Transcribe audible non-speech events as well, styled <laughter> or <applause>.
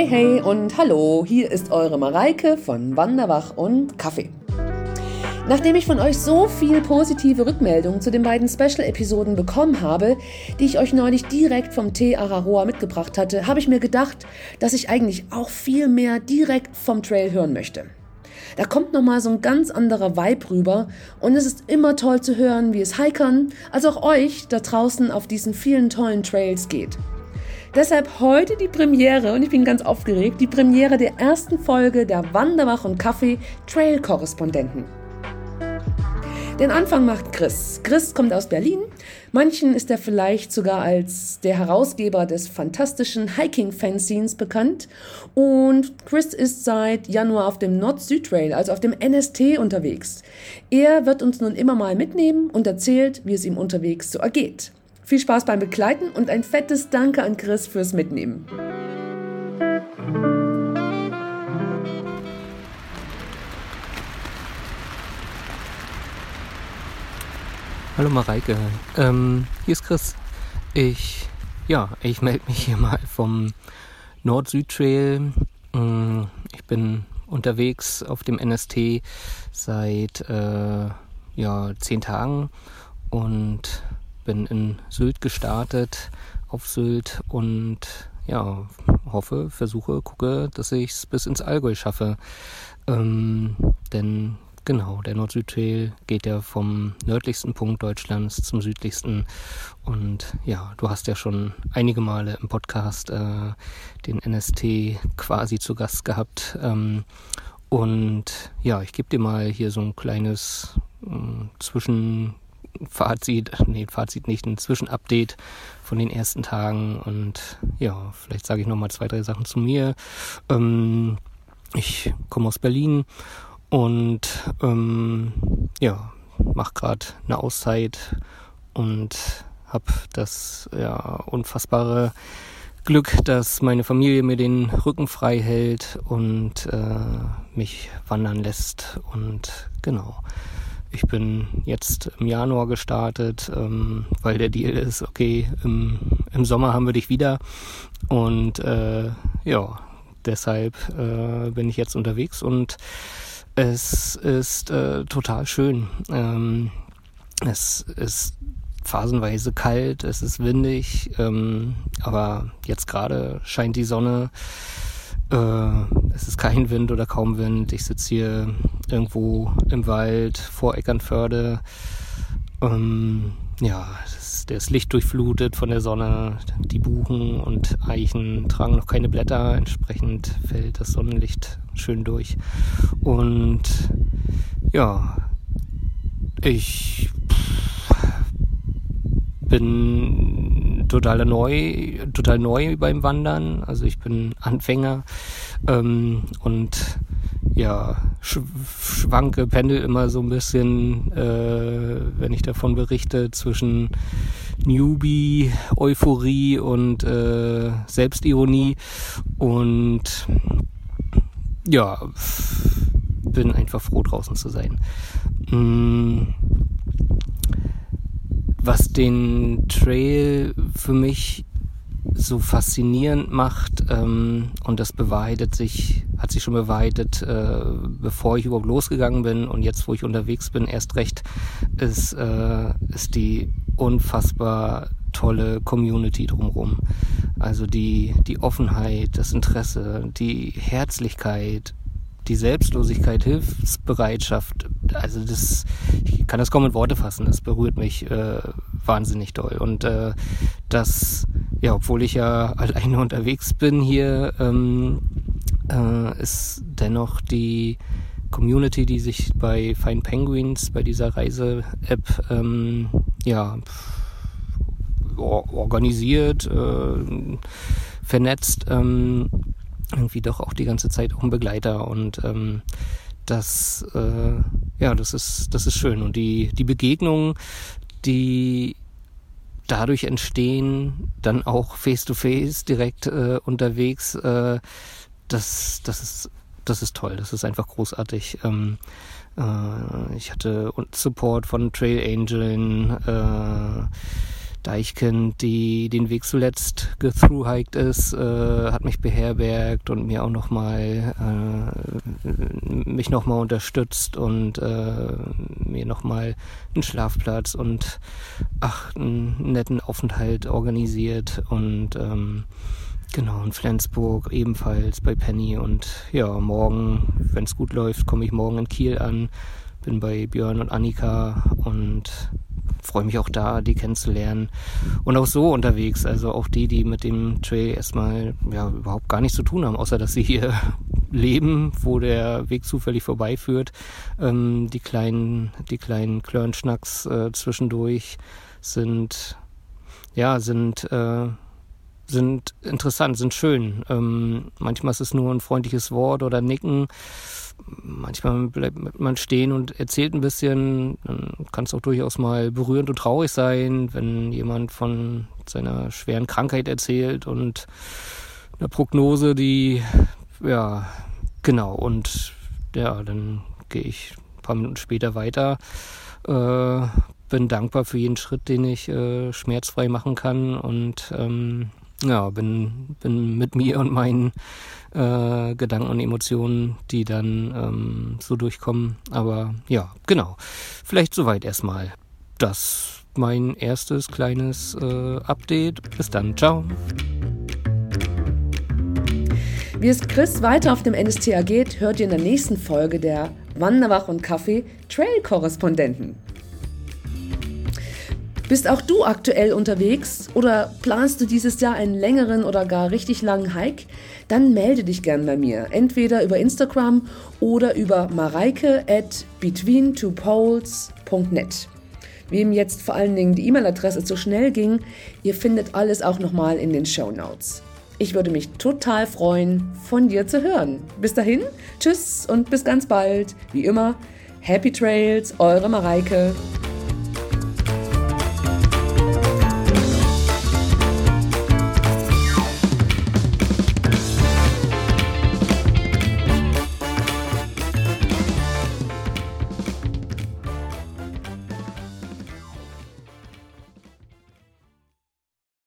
Hey, hey und hallo, hier ist eure Mareike von Wanderwach und Kaffee. Nachdem ich von euch so viel positive Rückmeldungen zu den beiden Special-Episoden bekommen habe, die ich euch neulich direkt vom Tee Araroa mitgebracht hatte, habe ich mir gedacht, dass ich eigentlich auch viel mehr direkt vom Trail hören möchte. Da kommt nochmal so ein ganz anderer Vibe rüber und es ist immer toll zu hören, wie es Hikern, als auch euch da draußen auf diesen vielen tollen Trails geht. Deshalb heute die Premiere und ich bin ganz aufgeregt, die Premiere der ersten Folge der Wanderwach und Kaffee Trail Korrespondenten. Den Anfang macht Chris. Chris kommt aus Berlin. Manchen ist er vielleicht sogar als der Herausgeber des fantastischen Hiking-Fanzines bekannt. Und Chris ist seit Januar auf dem Nord-Süd-Trail, also auf dem NST, unterwegs. Er wird uns nun immer mal mitnehmen und erzählt, wie es ihm unterwegs so ergeht. Viel Spaß beim Begleiten und ein fettes Danke an Chris fürs Mitnehmen. Hallo Mareike, ähm, hier ist Chris. Ich, ja, ich melde mich hier mal vom Nord-Süd-Trail. Mm, ich bin unterwegs auf dem NST seit äh, ja, zehn Tagen und bin in Sylt gestartet, auf Sylt und ja, hoffe, versuche, gucke, dass ich es bis ins Allgäu schaffe. Ähm, denn Genau, der Nord-Süd-Trail geht ja vom nördlichsten Punkt Deutschlands zum südlichsten. Und ja, du hast ja schon einige Male im Podcast äh, den NST quasi zu Gast gehabt. Ähm, und ja, ich gebe dir mal hier so ein kleines äh, Zwischenfazit, nee, Fazit nicht, ein Zwischenupdate von den ersten Tagen. Und ja, vielleicht sage ich nochmal zwei, drei Sachen zu mir. Ähm, ich komme aus Berlin und ähm, ja, mache gerade eine Auszeit und habe das ja unfassbare Glück, dass meine Familie mir den Rücken frei hält und äh, mich wandern lässt. Und genau, ich bin jetzt im Januar gestartet, ähm, weil der Deal ist, okay, im, im Sommer haben wir dich wieder. Und äh, ja, deshalb äh, bin ich jetzt unterwegs und es ist äh, total schön. Ähm, es ist phasenweise kalt, es ist windig, ähm, aber jetzt gerade scheint die Sonne. Äh, es ist kein Wind oder kaum Wind. Ich sitze hier irgendwo im Wald vor Eckernförde. Ähm, ja, das, der ist lichtdurchflutet von der Sonne. Die Buchen und Eichen tragen noch keine Blätter. Entsprechend fällt das Sonnenlicht schön durch. Und ja, ich bin total neu, total neu beim Wandern. Also ich bin Anfänger ähm, und ja, schwanke, pendel immer so ein bisschen, äh, wenn ich davon berichte, zwischen Newbie, Euphorie und äh, Selbstironie. Und ja, bin einfach froh draußen zu sein. Mm, was den Trail für mich so faszinierend macht ähm, und das bewahrheitet sich, hat sich schon bewahrheitet, äh, bevor ich überhaupt losgegangen bin und jetzt, wo ich unterwegs bin, erst recht, ist, äh, ist die unfassbar tolle Community drumherum. Also die, die Offenheit, das Interesse, die Herzlichkeit, die Selbstlosigkeit, Hilfsbereitschaft, also das, ich kann das kaum in Worte fassen, das berührt mich äh, wahnsinnig doll. Und äh, das, ja, obwohl ich ja alleine unterwegs bin hier, ähm, äh, ist dennoch die Community, die sich bei Fine Penguins, bei dieser Reise-App, ähm, ja, organisiert, äh, vernetzt, ähm, irgendwie doch auch die ganze Zeit auch ein Begleiter und ähm, das, äh, ja, das ist, das ist schön. Und die, die Begegnungen, die dadurch entstehen, dann auch face to face direkt äh, unterwegs, äh, das, das ist, das ist toll. Das ist einfach großartig. Ähm, äh, ich hatte Support von Trail Angeln, äh, Deichkind, die den Weg zuletzt gethruhiked ist, äh, hat mich beherbergt und mir auch nochmal äh, mich nochmal unterstützt und äh, mir nochmal einen Schlafplatz und ach, einen netten Aufenthalt organisiert und ähm, Genau, in Flensburg ebenfalls bei Penny und ja, morgen, wenn es gut läuft, komme ich morgen in Kiel an, bin bei Björn und Annika und freue mich auch da, die kennenzulernen und auch so unterwegs, also auch die, die mit dem Trail erstmal ja überhaupt gar nichts zu tun haben, außer dass sie hier <laughs> leben, wo der Weg zufällig vorbeiführt, ähm, die kleinen, die kleinen Klörnschnacks äh, zwischendurch sind ja, sind äh, sind interessant, sind schön. Ähm, manchmal ist es nur ein freundliches Wort oder Nicken. Manchmal bleibt man stehen und erzählt ein bisschen. Dann kann es auch durchaus mal berührend und traurig sein, wenn jemand von seiner schweren Krankheit erzählt und einer Prognose, die, ja, genau. Und ja, dann gehe ich ein paar Minuten später weiter. Äh, bin dankbar für jeden Schritt, den ich äh, schmerzfrei machen kann und ähm, ja, bin, bin mit mir und meinen äh, Gedanken und Emotionen, die dann ähm, so durchkommen. Aber ja, genau. Vielleicht soweit erstmal. Das mein erstes kleines äh, Update. Bis dann. Ciao. Wie es Chris weiter auf dem NSTA geht, hört ihr in der nächsten Folge der Wanderwach und Kaffee Trail Korrespondenten. Bist auch du aktuell unterwegs oder planst du dieses Jahr einen längeren oder gar richtig langen Hike? Dann melde dich gern bei mir, entweder über Instagram oder über mareike at betweentwopoles.net. Wem jetzt vor allen Dingen die E-Mail-Adresse zu schnell ging, ihr findet alles auch nochmal in den Show Notes. Ich würde mich total freuen, von dir zu hören. Bis dahin, tschüss und bis ganz bald. Wie immer, Happy Trails, eure Mareike.